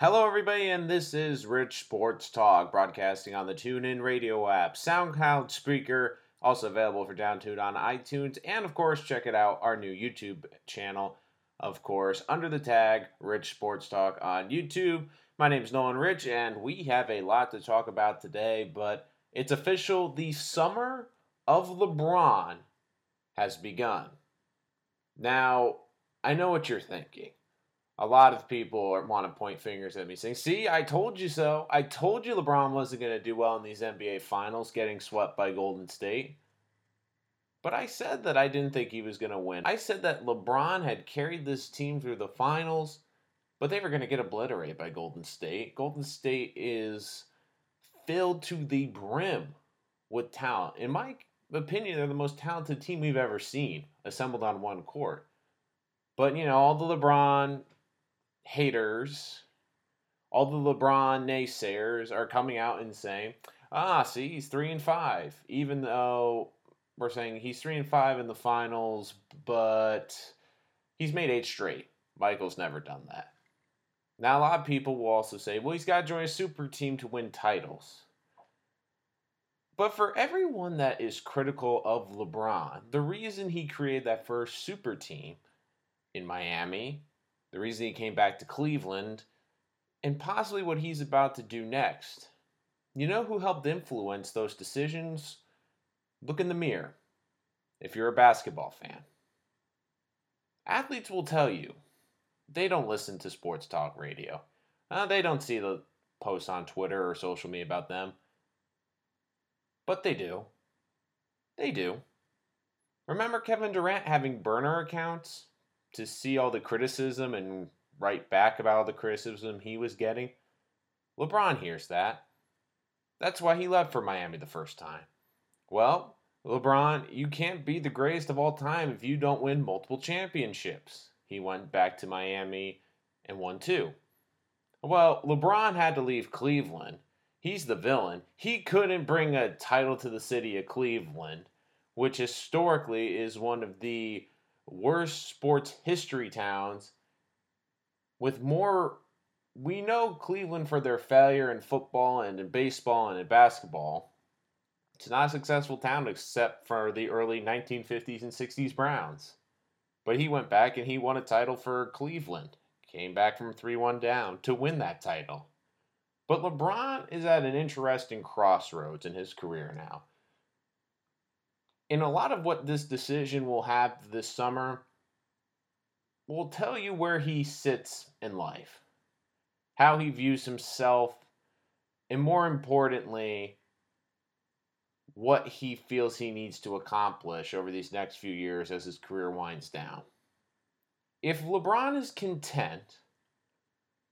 Hello, everybody, and this is Rich Sports Talk, broadcasting on the TuneIn Radio app, SoundCloud, Spreaker, also available for download on iTunes, and of course, check it out our new YouTube channel, of course, under the tag Rich Sports Talk on YouTube. My name is Nolan Rich, and we have a lot to talk about today, but it's official the summer of LeBron has begun. Now, I know what you're thinking a lot of people want to point fingers at me saying, See, I told you so. I told you LeBron wasn't going to do well in these NBA finals, getting swept by Golden State. But I said that I didn't think he was going to win. I said that LeBron had carried this team through the finals, but they were going to get obliterated by Golden State. Golden State is filled to the brim with talent. In my opinion, they're the most talented team we've ever seen assembled on one court. But, you know, all the LeBron haters, all the LeBron naysayers are coming out and saying, ah, see, he's three and five, even though we're saying he's three and five in the finals, but he's made eight straight. Michael's never done that. Now, a lot of people will also say, well, he's got to join a super team to win titles. But for everyone that is critical of LeBron, the reason he created that first super team in Miami the reason he came back to Cleveland, and possibly what he's about to do next. You know who helped influence those decisions? Look in the mirror if you're a basketball fan. Athletes will tell you they don't listen to sports talk radio. Uh, they don't see the posts on Twitter or social media about them. But they do. They do. Remember Kevin Durant having burner accounts? To see all the criticism and write back about all the criticism he was getting. LeBron hears that. That's why he left for Miami the first time. Well, LeBron, you can't be the greatest of all time if you don't win multiple championships. He went back to Miami and won two. Well, LeBron had to leave Cleveland. He's the villain. He couldn't bring a title to the city of Cleveland, which historically is one of the worst sports history towns with more we know Cleveland for their failure in football and in baseball and in basketball. It's not a successful town except for the early 1950s and 60s Browns. But he went back and he won a title for Cleveland. Came back from 3 1 down to win that title. But LeBron is at an interesting crossroads in his career now in a lot of what this decision will have this summer will tell you where he sits in life, how he views himself, and more importantly, what he feels he needs to accomplish over these next few years as his career winds down. If LeBron is content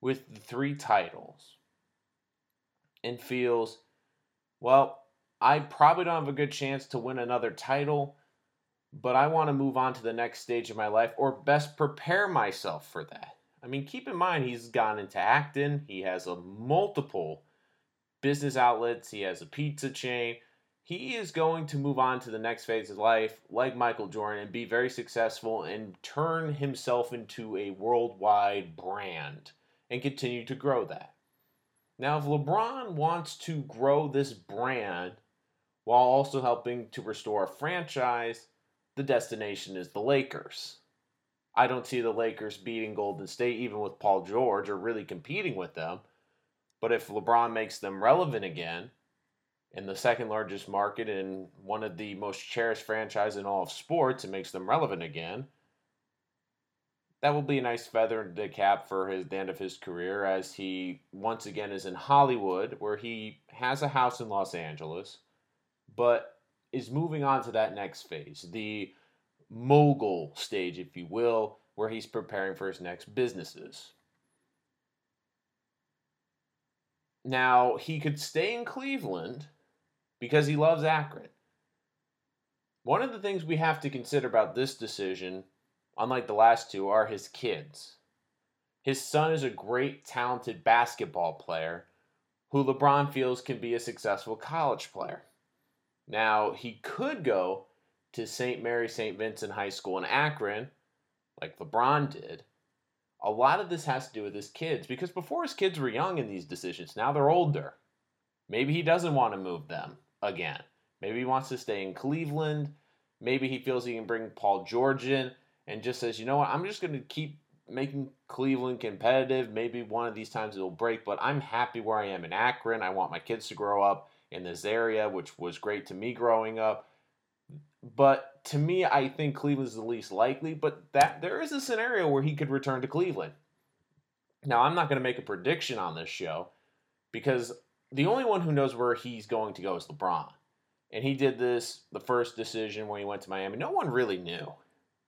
with the three titles and feels, well, I probably don't have a good chance to win another title, but I want to move on to the next stage of my life or best prepare myself for that. I mean, keep in mind he's gone into acting, he has a multiple business outlets, he has a pizza chain. He is going to move on to the next phase of life, like Michael Jordan, and be very successful and turn himself into a worldwide brand and continue to grow that. Now, if LeBron wants to grow this brand while also helping to restore a franchise, the destination is the Lakers. I don't see the Lakers beating Golden State even with Paul George or really competing with them. But if LeBron makes them relevant again in the second largest market and one of the most cherished franchises in all of sports and makes them relevant again, that will be a nice feather in the cap for his the end of his career as he once again is in Hollywood where he has a house in Los Angeles but is moving on to that next phase, the mogul stage, if you will, where he's preparing for his next businesses. Now, he could stay in Cleveland because he loves Akron. One of the things we have to consider about this decision, unlike the last two, are his kids. His son is a great, talented basketball player who LeBron feels can be a successful college player. Now, he could go to St. Mary St. Vincent High School in Akron, like LeBron did. a lot of this has to do with his kids because before his kids were young in these decisions, now they're older. Maybe he doesn't want to move them again. Maybe he wants to stay in Cleveland. Maybe he feels he can bring Paul George in and just says, you know what, I'm just going to keep making Cleveland competitive. Maybe one of these times it'll break, but I'm happy where I am in Akron. I want my kids to grow up in this area, which was great to me growing up. But to me, I think Cleveland's the least likely, but that there is a scenario where he could return to Cleveland. Now, I'm not going to make a prediction on this show because the only one who knows where he's going to go is LeBron. And he did this the first decision when he went to Miami. No one really knew.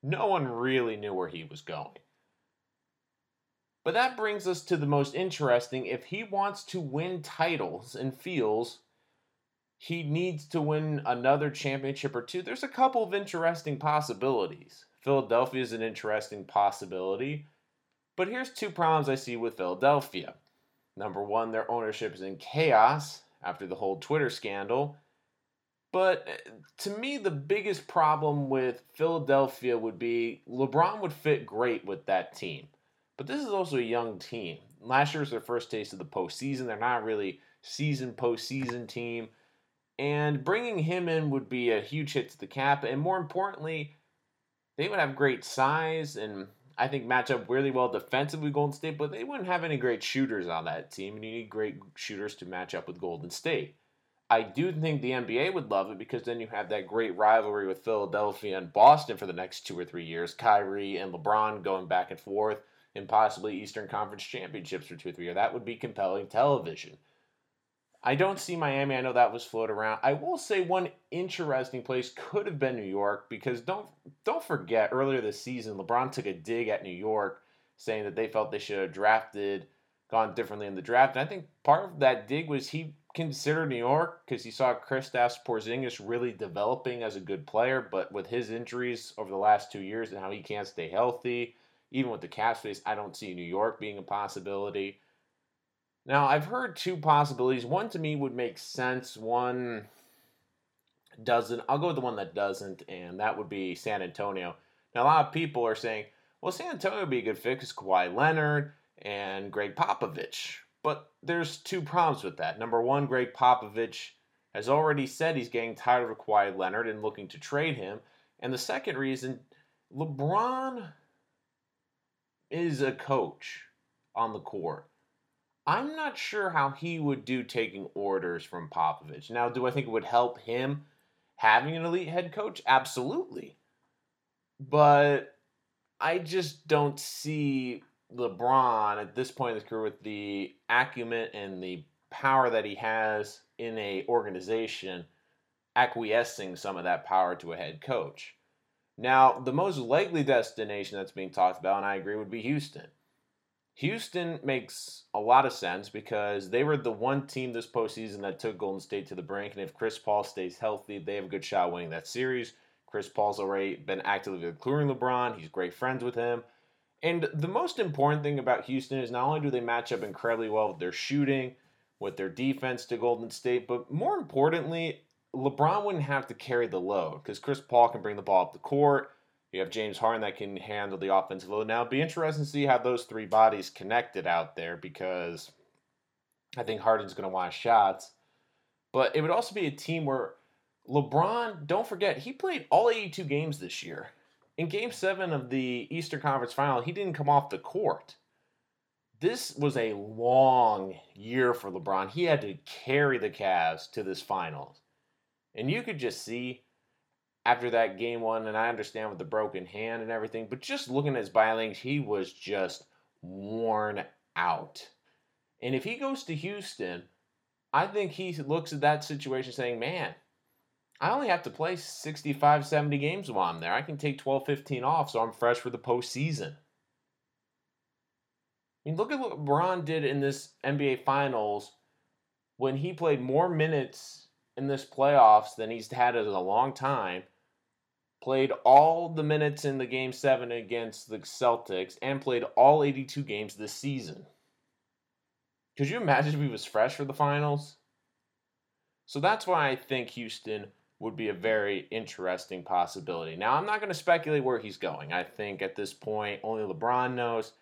No one really knew where he was going. But that brings us to the most interesting. If he wants to win titles and feels he needs to win another championship or two, there's a couple of interesting possibilities. Philadelphia is an interesting possibility. But here's two problems I see with Philadelphia. Number one, their ownership is in chaos after the whole Twitter scandal. But eh, to me, the biggest problem with Philadelphia would be LeBron would fit great with that team. But this is also a young team. Last year was their first taste of the postseason. They're not really season postseason team. And bringing him in would be a huge hit to the cap. And more importantly, they would have great size and I think match up really well defensively Golden State, but they wouldn't have any great shooters on that team, and you need great shooters to match up with Golden State. I do think the NBA would love it because then you have that great rivalry with Philadelphia and Boston for the next two or three years. Kyrie and LeBron going back and forth and possibly Eastern Conference championships for two or three years. That would be compelling television. I don't see Miami. I know that was floated around. I will say one interesting place could have been New York because don't don't forget earlier this season LeBron took a dig at New York saying that they felt they should have drafted gone differently in the draft. And I think part of that dig was he considered New York because he saw Kristaps Porzingis really developing as a good player, but with his injuries over the last two years and how he can't stay healthy, even with the cap space, I don't see New York being a possibility. Now, I've heard two possibilities. One to me would make sense. One doesn't. I'll go with the one that doesn't, and that would be San Antonio. Now, a lot of people are saying, well, San Antonio would be a good fit because Kawhi Leonard and Gregg Popovich. But there's two problems with that. Number one, Gregg Popovich has already said he's getting tired of Kawhi Leonard and looking to trade him. And the second reason, LeBron is a coach on the court. I'm not sure how he would do taking orders from Popovich. Now, do I think it would help him having an elite head coach? Absolutely. But I just don't see LeBron at this point in his career with the acumen and the power that he has in a organization acquiescing some of that power to a head coach. Now, the most likely destination that's being talked about, and I agree, would be Houston. Houston makes a lot of sense because they were the one team this postseason that took Golden State to the brink. And if Chris Paul stays healthy, they have a good shot winning that series. Chris Paul's already been actively recruiting LeBron. He's great friends with him. And the most important thing about Houston is not only do they match up incredibly well with their shooting, with their defense to Golden State, but more importantly, LeBron wouldn't have to carry the load because Chris Paul can bring the ball up the court. You have James Harden that can handle the offensive load. Now, it'd be interesting to see how those three bodies connected out there because I think Harden's going to want shots. But it would also be a team where LeBron, don't forget, he played all 82 games this year. In game seven of the Eastern Conference final, he didn't come off the court. This was a long year for LeBron. He had to carry the Cavs to this finals. And you could just see after that game one, and I understand with the broken hand and everything, but just looking at his body he was just worn out. And if he goes to Houston, I think he looks at that situation saying, man, I only have to play 65, 70 games while I'm there. I can take 12, 15 off so I'm fresh for the postseason. I mean, look at what LeBron did in this NBA Finals when he played more minutes in this playoffs than he's had in a long time played all the minutes in the game seven against the Celtics, and played all 82 games this season. Could you imagine if he was fresh for the finals? So that's why I think Houston would be a very interesting possibility. Now, I'm not going to speculate where he's going. I think at this point, only LeBron knows.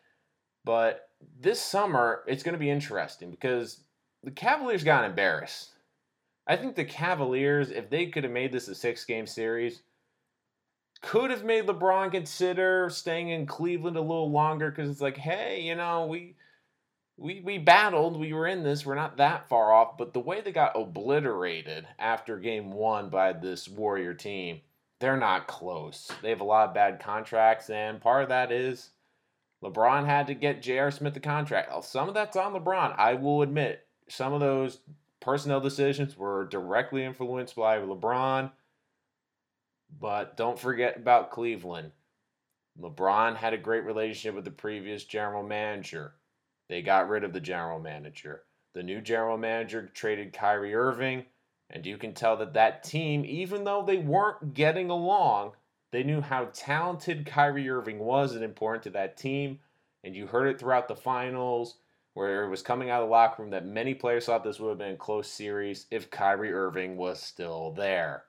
But this summer, it's going to be interesting because the Cavaliers got embarrassed. I think the Cavaliers, if they could have made this a six game series, could have made LeBron consider staying in Cleveland a little longer because it's like, hey, you know, we we we battled, we were in this, we're not that far off, but the way they got obliterated after game 1 by this Warrior team, they're not close. They have a lot of bad contracts and part of that is LeBron had to get J.R. Smith the contract. Some of that's on LeBron. I will admit, some of those personnel decisions were directly influenced by LeBron. But don't forget about Cleveland. LeBron had a great relationship with the previous general manager. They got rid of the general manager. The new general manager traded Kyrie Irving, and you can tell that that team, even though they weren't getting along, they knew how talented Kyrie Irving was and important to that team. And you heard it throughout the finals, where it was coming out of the locker room that many players thought this would have been a close series if Kyrie Irving was still there.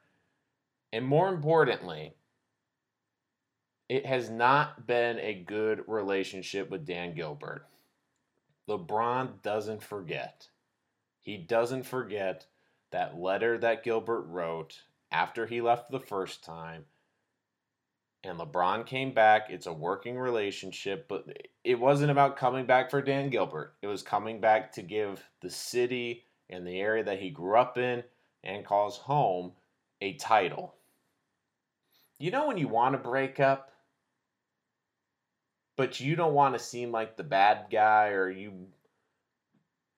And more importantly, it has not been a good relationship with Dan Gilbert. LeBron doesn't forget. He doesn't forget that letter that Gilbert wrote after he left the first time. And LeBron came back. It's a working relationship, but it wasn't about coming back for Dan Gilbert. It was coming back to give the city and the area that he grew up in and calls home a title. You know when you want to break up, but you don't want to seem like the bad guy or you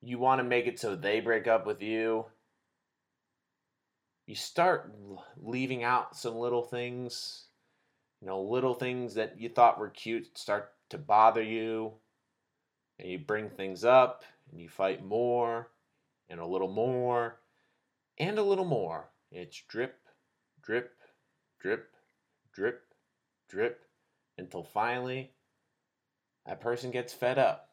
you want to make it so they break up with you? You start leaving out some little things you know little things that you thought were cute start to bother you and you bring things up and you fight more and a little more and a little more. It's drip drip drip drip drip until finally that person gets fed up.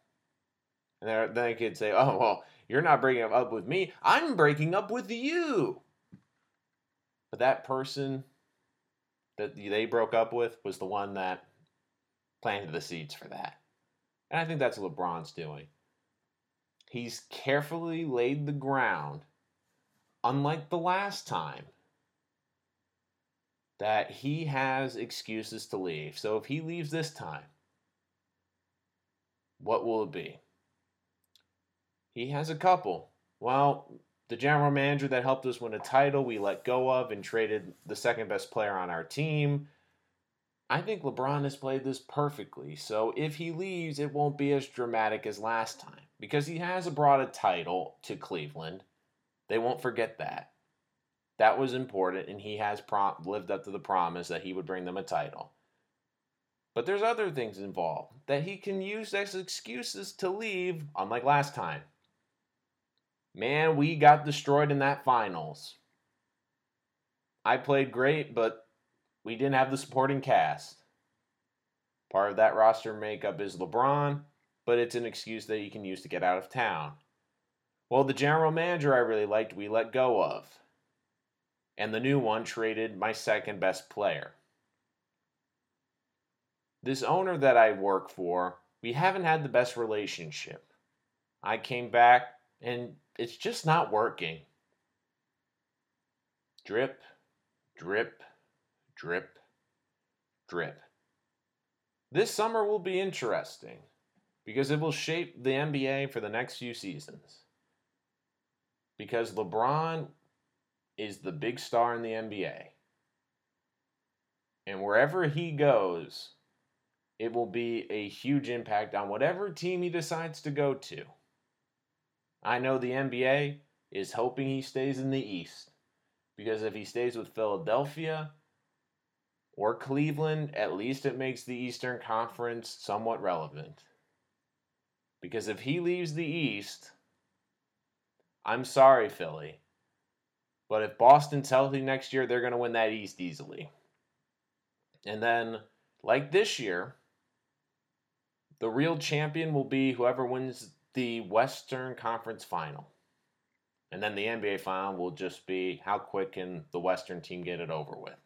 And then they could say, oh, well, you're not breaking up with me. I'm breaking up with you. But that person that they broke up with was the one that planted the seeds for that. And I think that's what LeBron's doing. He's carefully laid the ground, unlike the last time, that he has excuses to leave. So if he leaves this time, what will it be? He has a couple. Well, the general manager that helped us win a title, we let go of and traded the second best player on our team. I think LeBron has played this perfectly. So if he leaves, it won't be as dramatic as last time because he has brought a title to Cleveland. They won't forget that. That was important, and he has prom- lived up to the promise that he would bring them a title. But there's other things involved that he can use as excuses to leave, unlike last time. Man, we got destroyed in that finals. I played great, but we didn't have the supporting cast. Part of that roster makeup is LeBron, but it's an excuse that you can use to get out of town. Well, the general manager I really liked, we let go of. And the new one traded my second best player this owner that I work for, we haven't had the best relationship. I came back and it's just not working. Drip, drip, drip, drip. This summer will be interesting because it will shape the NBA for the next few seasons. Because LeBron is the big star in the NBA. And wherever he goes, it will be a huge impact on whatever team he decides to go to. I know the NBA is hoping he stays in the East because if he stays with Philadelphia or Cleveland, at least it makes the Eastern Conference somewhat relevant. Because if he leaves the East, I'm sorry, Philly. But if Boston's healthy next year, they're going to win that East easily. And then, like this year, the real champion will be whoever wins the Western Conference final. And then the NBA final will just be how quick can the Western team get it over with.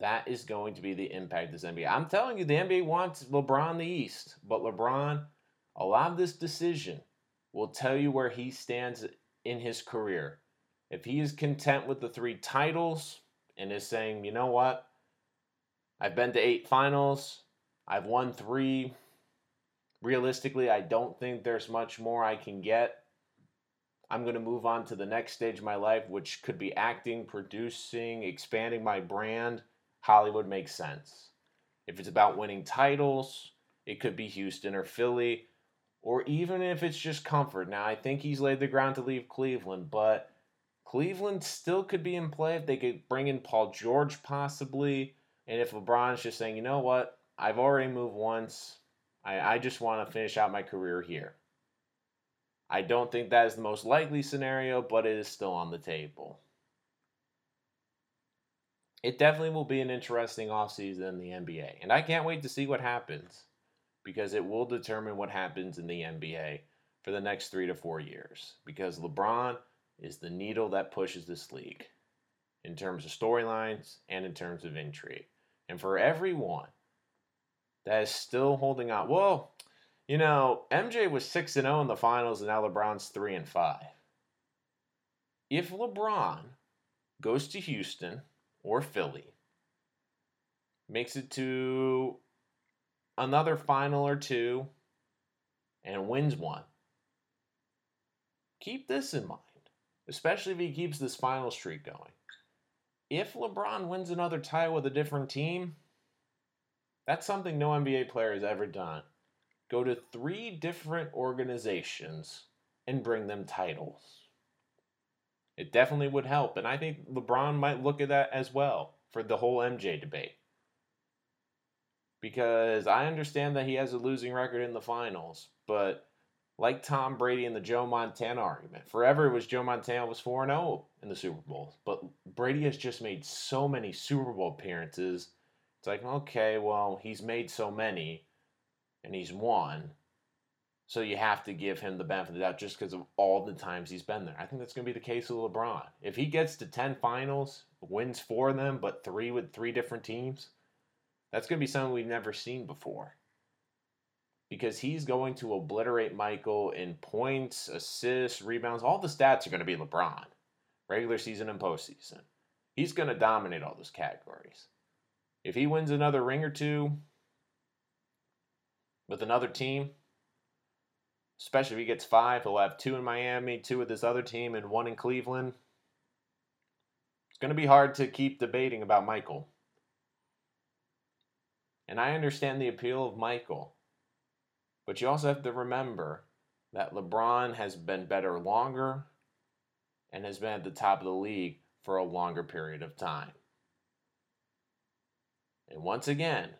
That is going to be the impact of this NBA. I'm telling you, the NBA wants LeBron the East, but LeBron, a lot of this decision will tell you where he stands in his career. If he is content with the three titles and is saying, you know what, I've been to eight finals, I've won three. Realistically, I don't think there's much more I can get. I'm going to move on to the next stage of my life, which could be acting, producing, expanding my brand Hollywood makes sense. If it's about winning titles, it could be Houston or Philly, or even if it's just comfort. Now, I think he's laid the ground to leave Cleveland, but Cleveland still could be in play if they could bring in Paul George possibly. And if LeBron's just saying, you know what, I've already moved once, I, I just want to finish out my career here. I don't think that is the most likely scenario, but it is still on the table it definitely will be an interesting offseason in the NBA. And I can't wait to see what happens because it will determine what happens in the NBA for the next three to four years. Because LeBron is the needle that pushes this league in terms of storylines and in terms of intrigue. And for everyone that is still holding on, well, you know, MJ was 6 and 0 in the finals and now LeBron's 3 and 5. If LeBron goes to Houston or Philly makes it to another final or two and wins one. Keep this in mind, especially if he keeps this final streak going. If LeBron wins another title with a different team, that's something no NBA player has ever done. Go to three different organizations and bring them titles. It definitely would help. And I think LeBron might look at that as well for the whole MJ debate. Because I understand that he has a losing record in the finals, but like Tom Brady and the Joe Montana argument, forever it was Joe Montana was 4 0 in the Super Bowl. But Brady has just made so many Super Bowl appearances. It's like, okay, well, he's made so many and he's won. So you have to give him the benefit of the doubt just because of all the times he's been there. I think that's going to be the case with LeBron. If he gets to 10 finals, wins four of them, but three with three different teams, that's going to be something we've never seen before. Because he's going to obliterate Michael in points, assists, rebounds. All the stats are going to be LeBron, regular season and postseason. He's going to dominate all those categories. If he wins another ring or two with another team, especially if he gets five. He'll have two in Miami, two with this other team, and one in Cleveland. It's going to be hard to keep debating about Michael. And I understand the appeal of Michael. But you also have to remember that LeBron has been better longer and has been at the top of the league for a longer period of time. And once again,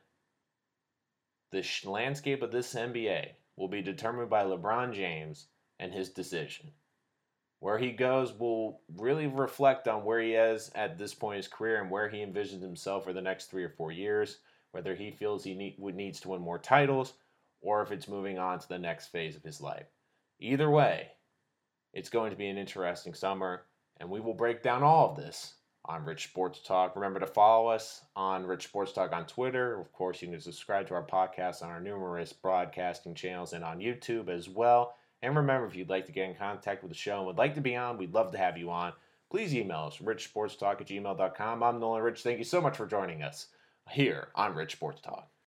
the landscape of this NBA will be determined by LeBron James and his decision. Where he goes will really reflect on where he is at this point in his career and where he envisions himself for the next three or four years, whether he feels he need, needs to win more titles or if it's moving on to the next phase of his life. Either way, it's going to be an interesting summer, and we will break down all of this on Rich Sports Talk. Remember to follow us on Rich Sports Talk on Twitter. Of course, you can subscribe to our podcast on our numerous broadcasting channels and on YouTube as well. And remember, if you'd like to get in contact with the show and would like to be on, we'd love to have you on. Please email us, richsportstalk at gmail.com. I'm Nolan Rich. Thank you so much for joining us here on Rich Sports Talk.